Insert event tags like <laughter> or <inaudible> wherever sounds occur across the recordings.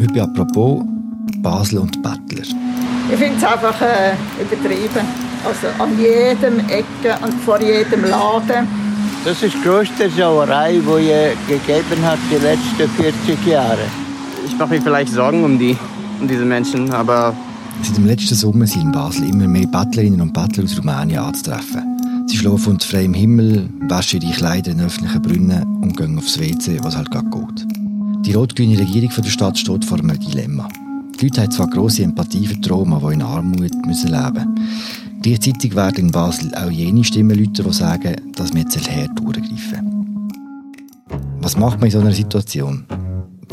Heute bei apropos Basel und Bettler. Ich finde es einfach äh, übertrieben. Also an jedem Ecke und vor jedem Laden. Das ist die größte Sauerei, die es gegeben hat die letzten 40 Jahre. Ich mache mir vielleicht Sorgen um, die, um diese Menschen, aber... Seit dem letzten Sommer sind in Basel immer mehr Bettlerinnen und Bettler aus Rumänien anzutreffen. Sie schlafen unter freiem Himmel, waschen ihre Kleider in öffentlichen Brunnen und gehen aufs WC, was halt gerade geht. Die rot-grüne Regierung der Stadt steht vor einem Dilemma. Die Leute haben zwar grosse Empathie für Roma, die in Armut leben müssen. Gleichzeitig werden in Basel auch jene Stimmen Leute, die sagen, dass wir jetzt hart durchgreifen. Was macht man in so einer Situation?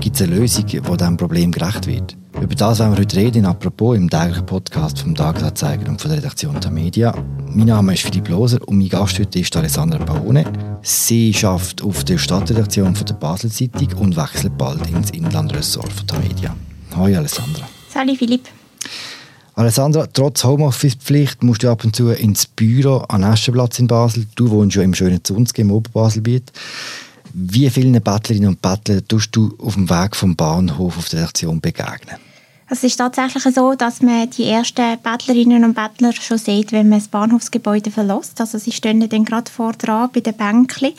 Gibt es eine Lösung, die diesem Problem gerecht wird? Über das wollen wir heute reden, apropos im täglichen Podcast vom Tagesanzeiger und von der Redaktion der Media. Mein Name ist Philipp Loser und mein Gast heute ist Alessandra Paone. Sie arbeitet auf der Stadtredaktion von der Basel Zeitung und wechselt bald ins Inlandressort von der Media. Hallo Alessandra. Hallo Philipp. Alessandra, trotz Homeoffice-Pflicht musst du ab und zu ins Büro an Eschenplatz in Basel. Du wohnst ja im schönen Zunzge im Oberbaselbiet. Wie vielen Bettlerinnen und Bettlern tust du auf dem Weg vom Bahnhof auf der Redaktion begegnen? Es ist tatsächlich so, dass man die ersten Bettlerinnen und Bettler schon sieht, wenn man das Bahnhofsgebäude verlässt. Also sie stehen dann gerade vor dran bei den Bänkchen.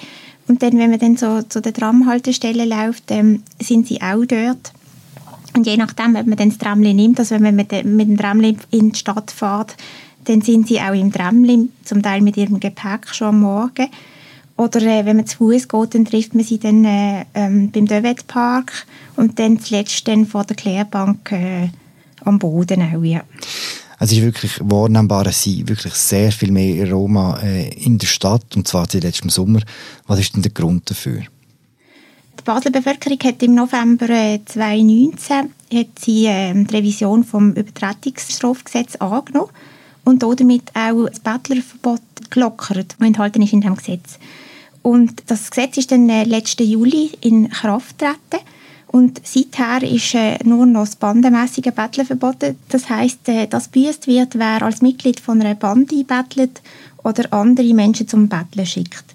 Und dann, wenn man dann so zu der Tramhaltestelle läuft, ähm, sind sie auch dort. Und je nachdem, ob man dann das Tramli nimmt, also wenn man mit, mit dem Tramli in die Stadt fährt, dann sind sie auch im Tramli, zum Teil mit ihrem Gepäck schon am Morgen. Oder äh, wenn man zu Fuß geht, dann trifft man sie dann äh, ähm, beim Dövet Park und dann zuletzt dann vor der Klärbank äh, am Boden auch, ja. Also es ist wirklich wahrnehmbar, es sind wirklich sehr viel mehr Roma äh, in der Stadt, und zwar seit letztem Sommer. Was ist denn der Grund dafür? Die Basler Bevölkerung hat im November 2019 äh, hat sie, äh, die Revision vom Übertretungsstrafgesetz angenommen und damit auch das Bettlerverbot gelockert, das enthalten ist in diesem Gesetz. Und das Gesetz ist dann äh, letzten Juli in Kraft getreten. Und seither ist äh, nur noch das bandenmäßige Betteln verboten. Das heisst, äh, dass büßt wird, wer als Mitglied von einer Bande bettelt oder andere Menschen zum Betteln schickt.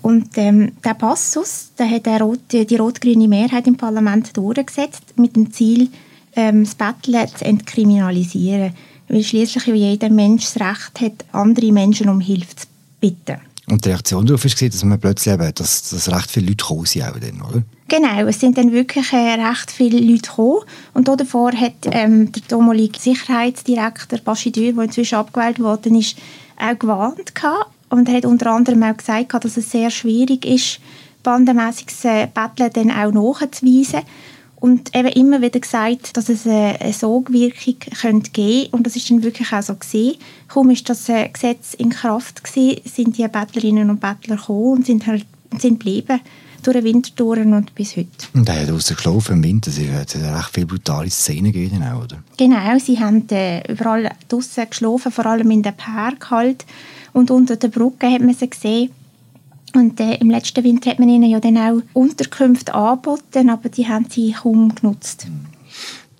Und ähm, der Passus, der hat der Rot, die rot-grüne Mehrheit im Parlament durchgesetzt, mit dem Ziel, ähm, das Betteln zu entkriminalisieren. Weil schließlich jeder Mensch das Recht hat, andere Menschen um Hilfe zu bitten. Und die Reaktion darauf war, dass man plötzlich eben, dass, dass recht viele Leute gekommen sind, auch dann, oder? Genau, es sind dann wirklich äh, recht viele Leute gekommen. Und davor hat ähm, der damalige Sicherheitsdirektor Bashidür, der inzwischen abgewählt worden ist, auch gewarnt gehabt. Und er hat unter anderem auch gesagt, dass es sehr schwierig ist, bandenmässiges äh, Betteln dann auch nachzuweisen. Und eben immer wieder gesagt, dass es eine Sogwirkung könnte geben und das ist dann wirklich auch so gesehen. Kaum ist das äh, Gesetz in Kraft gewesen, sind die Bettlerinnen und Bettler gekommen und sind, halt, sind geblieben durch den Winter durch und bis heute. Und er hat rausgelaufen im Winter, es hat recht viele brutale Szenen gegeben, oder? Genau, sie haben äh, überall draußen geschlafen, vor allem in den Park halt. Und unter der Brücke hat man sie gesehen. Und äh, im letzten Winter hat man ihnen ja dann auch Unterkünfte angeboten, aber die haben sie kaum genutzt.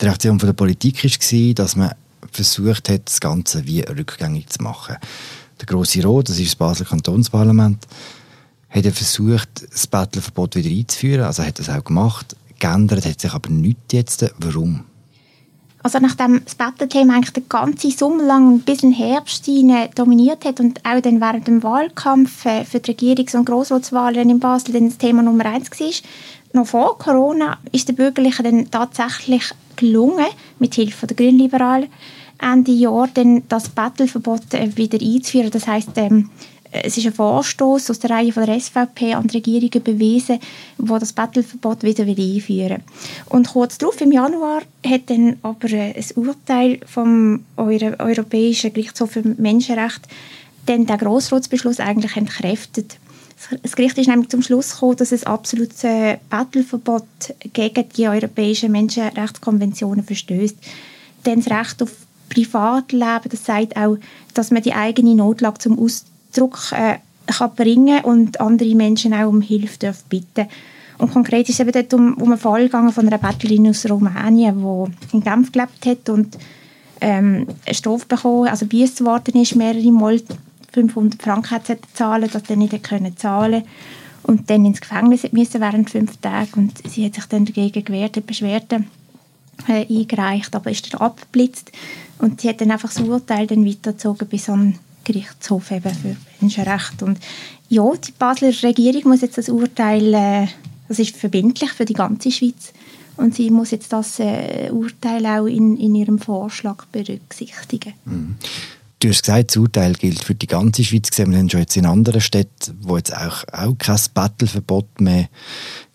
Die Reaktion von der Politik war, dass man versucht hat, das Ganze wie rückgängig zu machen. Der Grosse Rot, das ist das Basler Kantonsparlament, hat versucht, das Bettlerverbot wieder einzuführen. Also hat das auch gemacht. Geändert hat sich aber nichts jetzt. Warum? Also nachdem das Bettelthema eigentlich den ganzen Sommer lang bis in Herbst hinein dominiert hat und auch dann während dem Wahlkampf äh, für die Regierungs- und Grossratswahlen in Basel dann das Thema Nummer eins war, noch vor Corona ist der Bürgerlichen dann tatsächlich gelungen, mit Hilfe der Grünliberalen Ende Jahr dann das Bettelverbot äh, wieder einzuführen. Das heißt, ähm, es ist ein Vorstoß aus der Reihe von der SVP an die Regierung bewiesen, wo das Bettelverbot wieder einführen will. Und kurz darauf, im Januar, hat dann aber ein Urteil vom Euro Europäischen Gerichtshof für Menschenrechte dann den Grossratsbeschluss eigentlich entkräftet. Das Gericht ist nämlich zum Schluss gekommen, dass es absolutes Bettelverbot gegen die europäischen Menschenrechtskonventionen verstößt. Denn das Recht auf Privatleben, das sagt auch, dass man die eigene Notlage zum Ausdruck Druck äh, kann bringen und andere Menschen auch um Hilfe dürfen bitten. Und konkret ist es eben dort um, um einen Fall gegangen von einer Bettlerin aus Rumänien, die in Genf gelebt hat und ähm, eine Strafe bekommen, also büßt worden ist, mehrere Mal 500 Franken hat sie zahlen, dass sie nicht können zahlen und dann ins Gefängnis müssen während fünf Tagen und sie hat sich dann dagegen gewehrt, hat Beschwerden äh, eingereicht, aber ist dann abgeblitzt. Und sie hat dann einfach das Urteil dann weitergezogen bis an Gerichtshof eben für Menschenrechte. Und ja, die Basler Regierung muss jetzt das Urteil, äh, das ist verbindlich für die ganze Schweiz, und sie muss jetzt das äh, Urteil auch in, in ihrem Vorschlag berücksichtigen. Mhm. Du hast gesagt, das Urteil gilt für die ganze Schweiz. Wir schon jetzt in anderen Städten, wo jetzt auch, auch kein Battleverbot mehr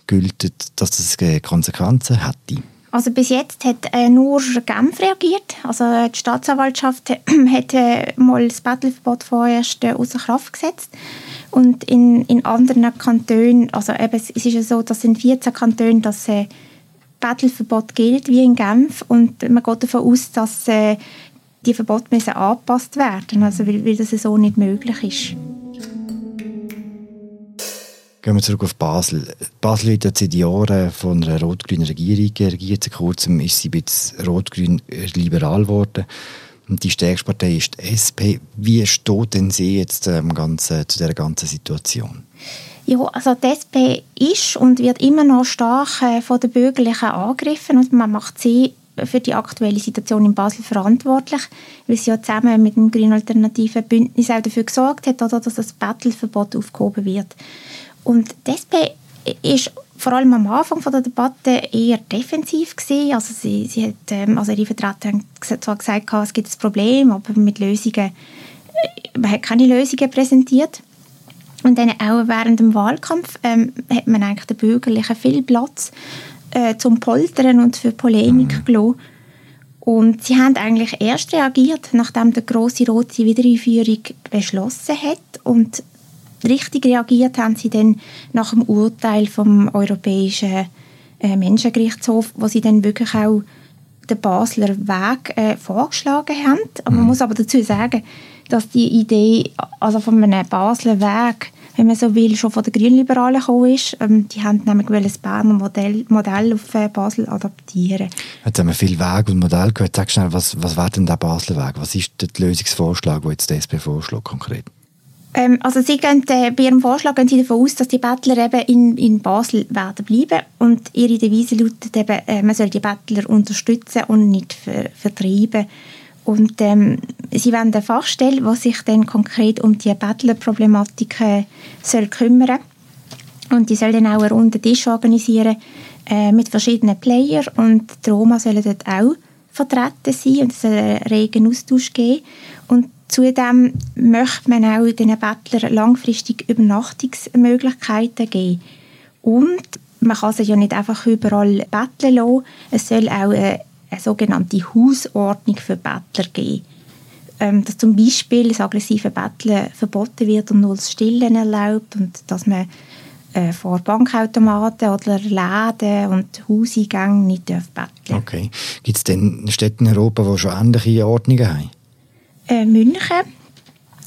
gilt, dass das Konsequenzen hätte. Also bis jetzt hat äh, nur Genf reagiert. Also die Staatsanwaltschaft <clears throat> hat äh, mal das Battleverbot vorerst äh, außer Kraft gesetzt. Und in, in anderen Kantonen, also eben, es ist ja so, dass in 14 Kantonen das äh, Battleverbot gilt, wie in Genf. Und man geht davon aus, dass äh, die Verbote müssen angepasst werden, also weil, weil das so nicht möglich ist. Gehen wir zurück auf Basel. Basel wird ja seit Jahren von einer rot-grünen Regierung regiert. Seit kurzem ist sie ein bisschen rot-grün-liberal geworden. Und die stärkste Partei ist die SP. Wie steht denn sie jetzt ähm, ganzen, zu dieser ganzen Situation? Ja, also die SP ist und wird immer noch stark äh, von den Bürgerlichen angegriffen und man macht sie für die aktuelle Situation in Basel verantwortlich, weil sie ja zusammen mit dem Grünen Alternativen Bündnis auch dafür gesorgt hat, oder, dass das Battleverbot aufgehoben wird. Und die SP ist vor allem am Anfang der Debatte eher defensiv gewesen. Also sie, sie hat, ähm, also ihre Vertreter haben zwar gesagt, es gibt ein Problem, aber mit Lösungen, äh, man hat keine Lösungen präsentiert. Und dann auch während dem Wahlkampf ähm, hat man eigentlich den Bürgerlichen viel Platz äh, zum Poltern und für Polemik mhm. gelassen. Und sie haben eigentlich erst reagiert, nachdem der große Rote Wiedereinführung beschlossen hat. Und richtig reagiert haben sie dann nach dem Urteil vom Europäischen äh, Menschengerichtshof, wo sie dann wirklich auch den Basler Weg äh, vorgeschlagen haben. Man mhm. muss aber dazu sagen, dass die Idee also von einem Basler Weg wenn man so will, schon von den Grünliberalen gekommen ist. Ähm, die haben nämlich das Berner Modell, Modell auf äh, Basel adaptieren. Jetzt haben wir viel Weg und Modell gehört. Sag schnell, was, was wäre denn der Basler Weg? Was ist der Lösungsvorschlag, den jetzt die SP vorschlägt konkret? Ähm, also sie gehen, äh, bei ihrem Vorschlag gehen sie davon aus, dass die Bettler eben in, in Basel werden bleiben und ihre Devise lautet eben, äh, man soll die Bettler unterstützen und nicht ver vertreiben. Und ähm, sie wollen eine Fachstelle, die sich dann konkret um die Bettlerproblematik äh, soll kümmern Und die soll dann auch einen runden Tisch organisieren äh, mit verschiedenen Playern und die Roma sollen dort auch vertreten sein und es einen regen Austausch geben. Und zudem möchte man auch den Bettlern langfristig Übernachtungsmöglichkeiten geben. Und man kann sie ja nicht einfach überall betteln lassen. Es soll auch eine eine sogenannte Hausordnung für Bettler geben. Ähm, dass zum Beispiel das aggressive Betteln verboten wird und nur das Stillen erlaubt und dass man äh, vor Bankautomaten oder Läden und Hauseingängen nicht betteln. Okay. Gibt es denn Städte in Europa, die schon ähnliche Ordnungen haben? Äh, München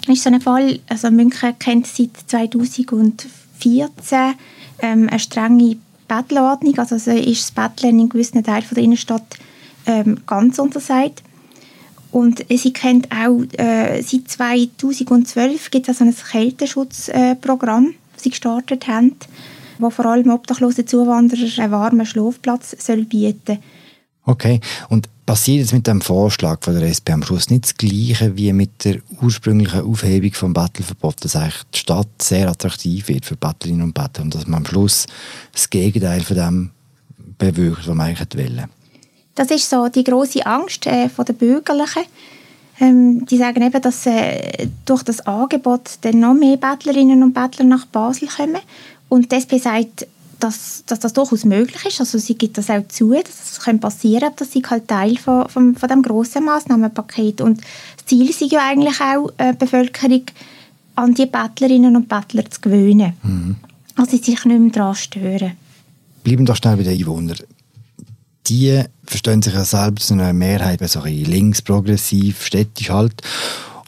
ist so ein Fall. Also München kennt seit 2014 ähm, eine strenge Bettelordnung. Also ist das Betteln in gewissen Teilen der Innenstadt ähm, ganz untersagt. Und sie kennt auch, äh, seit 2012 gibt es also ein Kälteschutzprogramm, äh, sie gestartet haben, wo vor allem obdachlose Zuwanderer einen warmen Schlafplatz soll bieten Okay, und passiert jetzt mit dem Vorschlag von der SP am Schluss nicht das Gleiche wie mit der ursprünglichen Aufhebung vom Battleverbot, dass eigentlich die Stadt sehr attraktiv wird für Battlerinnen und Battler und dass man am Schluss das Gegenteil von dem bewirkt, was man eigentlich wollen? Das ist so die große Angst äh, von der Bürgerlichen. Ähm, die sagen eben, dass äh, durch das Angebot dann noch mehr Bettlerinnen und Bettler nach Basel kommen. Und die SP sagt, dass, dass das durchaus möglich ist. Also sie gibt das auch zu, dass es das passieren kann. Das ist halt Teil von, von, von dem grossen Massnahmenpaket. Und das Ziel ist ja eigentlich auch, äh, die Bevölkerung an die Bettlerinnen und Bettler zu gewöhnen. Mhm. Also sie sich nicht mehr daran stören. Bleiben doch schnell bei den Einwohnern die verstehen sich ja selbst zu einer Mehrheit so ein links-progressiv, städtisch halt.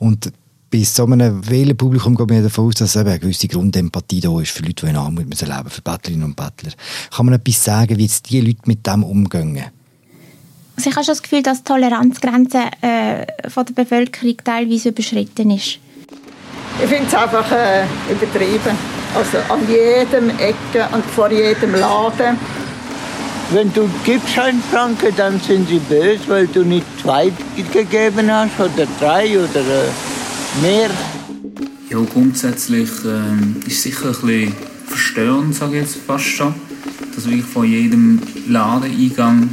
Und bei so einem Wählerpublikum geht man davon aus, dass eben eine gewisse Grundempathie da ist für Leute, die in Armut müssen leben für Bettlerinnen und Bettler. Kann man etwas sagen, wie jetzt die Leute mit dem umgehen? Also ich habe schon das Gefühl, dass die Toleranzgrenze äh, von der Bevölkerung teilweise überschritten ist. Ich finde es einfach äh, übertrieben. Also an jedem Ecke und vor jedem Laden wenn du gibst einen Franken, dann sind sie böse, weil du nicht zwei gegeben hast oder drei oder äh, mehr. Ja, grundsätzlich äh, ist es sicher ein bisschen verstörend, sage ich jetzt fast schon, dass wirklich vor jedem Ladeneingang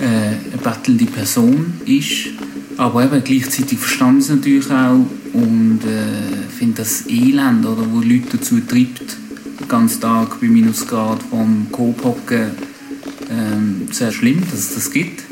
äh, eine bettelnde Person ist. Aber eben gleichzeitig verstanden sie natürlich auch und äh, finde das Elend, oder, wo Leute dazu treibt, den ganzen Tag bei Minusgrad vom Coop hocken, ähm, sehr schlimm, dass es das gibt.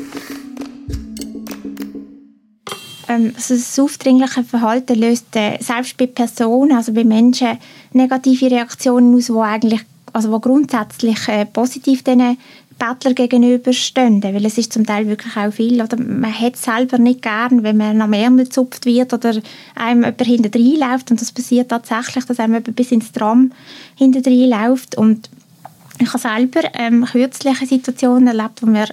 Ähm, also das aufdringliche Verhalten löst äh, selbst bei Personen, also bei Menschen, negative Reaktionen aus, die eigentlich, also wo grundsätzlich äh, positiv diesen Bettler gegenüberstehen, weil es ist zum Teil wirklich auch viel, oder? Man hat es selber nicht gern, wenn man am Ärmel gezupft wird oder einem jemand hinten reinläuft und das passiert tatsächlich, dass einem jemand bis ins Tram hinten reinläuft und ich habe selber ähm, kürzlich eine Situation erlebt, wo mir,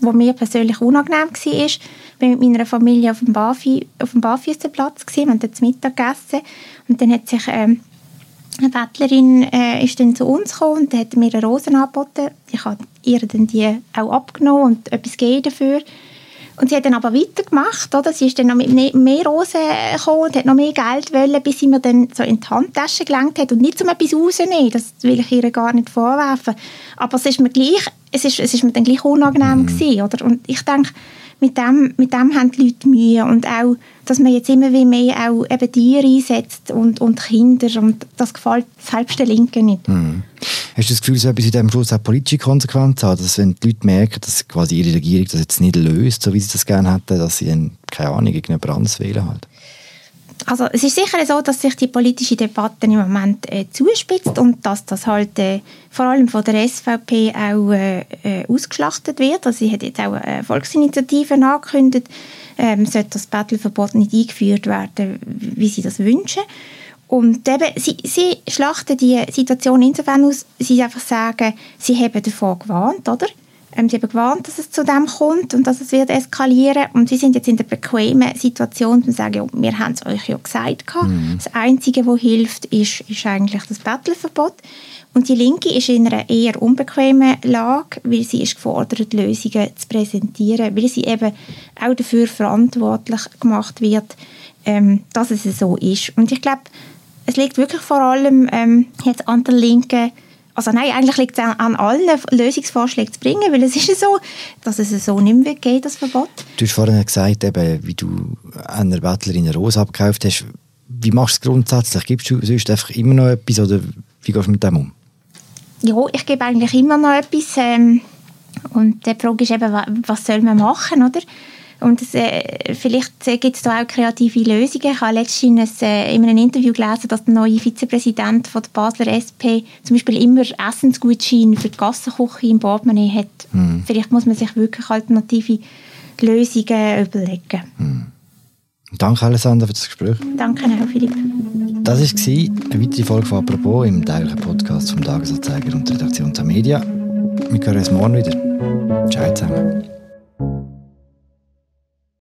wo mir persönlich unangenehm war. Ich war mit meiner Familie auf dem, Bafi, auf dem Barfüßerplatz, wir haben dort Mittag gegessen und dann hat sich ähm, eine Bettlerin äh, ist dann zu uns gekommen und hat mir eine Rosen angeboten. Ich habe ihr dann die auch abgenommen und etwas gegeben dafür. Und sie hat dann aber weitergemacht, oder? Sie ist dann noch mit mehr Rosen gekommen und hat noch mehr Geld wollen, bis sie mir dann so in die Handtasche gelangt hat und nicht um etwas rauszunehmen. Das will ich ihr gar nicht vorwerfen. Aber es ist mir gleich, es ist, es ist mir dann gleich unangenehm mhm. gewesen, oder? Und ich denke, mit dem, mit dem haben die Leute Mühe und auch, dass man jetzt immer mehr auch eben Tiere einsetzt und, und Kinder und das gefällt selbst den Linken nicht. Mhm. Hast du das Gefühl, dass etwas in diesem Schluss auch politische Konsequenzen hat, dass wenn die Leute merken, dass quasi ihre Regierung das jetzt nicht löst, so wie sie das gerne hätten, dass sie dann, keine Ahnung, irgendjemand anderes wählen halt? Also es ist sicher so, dass sich die politische Debatte im Moment äh, zuspitzt und dass das halt äh, vor allem von der SVP auch äh, äh, ausgeschlachtet wird. Also sie hat jetzt auch eine Volksinitiative angekündigt, ähm, sollte das Battleverbot nicht eingeführt werden, wie sie das wünschen. Und eben, sie, sie schlachten die Situation insofern aus, sie einfach sagen, sie haben davor gewarnt, oder? Ähm, sie haben gewarnt, dass es zu dem kommt und dass es wird eskalieren und sie sind jetzt in der bequemen Situation und sagen, ja, wir haben es euch ja gesagt. Mhm. Das Einzige, was hilft, ist, ist eigentlich das Battleverbot. Und die Linke ist in einer eher unbequemen Lage, weil sie ist gefordert, Lösungen zu präsentieren, weil sie eben auch dafür verantwortlich gemacht wird, ähm, dass es so ist. Und ich glaube, es liegt wirklich vor allem ähm, jetzt an der Linken, also nein, eigentlich liegt es an allen Lösungsvorschlägen zu bringen, weil es ist so, dass es so nicht mehr geht, das Verbot. Du hast vorhin gesagt, eben, wie du einer Bettlerin eine Rose abgekauft hast. Wie machst du es grundsätzlich? Gibst du sonst einfach immer noch etwas oder wie gehst du mit dem um? Ja, ich gebe eigentlich immer noch etwas. Ähm, und die Frage ist eben, was soll man machen, oder? Und es, äh, vielleicht äh, gibt es da auch kreative Lösungen. Ich habe letztens äh, in einem Interview gelesen, dass der neue Vizepräsident von der Basler SP zum Beispiel immer Essensgutscheine für die Gassenküche im Portemonnaie hat. Mhm. Vielleicht muss man sich wirklich alternative Lösungen überlegen. Mhm. Danke, Alessandra, für das Gespräch. Danke auch, Philipp. Das war eine weitere Folge von «Apropos» im täglichen Podcast vom Tagesanzeiger und der Redaktion der Media. Wir hören uns morgen wieder. Ciao zusammen.